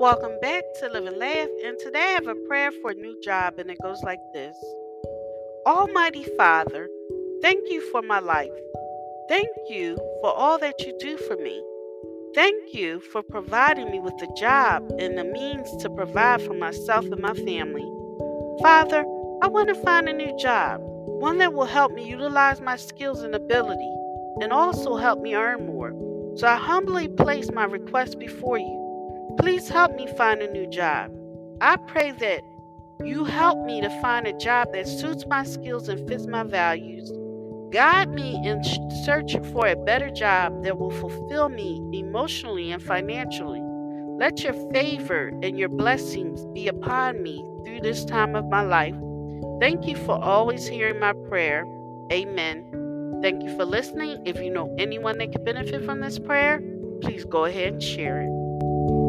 Welcome back to Live and Laugh, and today I have a prayer for a new job, and it goes like this Almighty Father, thank you for my life. Thank you for all that you do for me. Thank you for providing me with a job and the means to provide for myself and my family. Father, I want to find a new job, one that will help me utilize my skills and ability, and also help me earn more. So I humbly place my request before you. Please help me find a new job. I pray that you help me to find a job that suits my skills and fits my values. Guide me in searching for a better job that will fulfill me emotionally and financially. Let your favor and your blessings be upon me through this time of my life. Thank you for always hearing my prayer. Amen. Thank you for listening. If you know anyone that could benefit from this prayer, please go ahead and share it.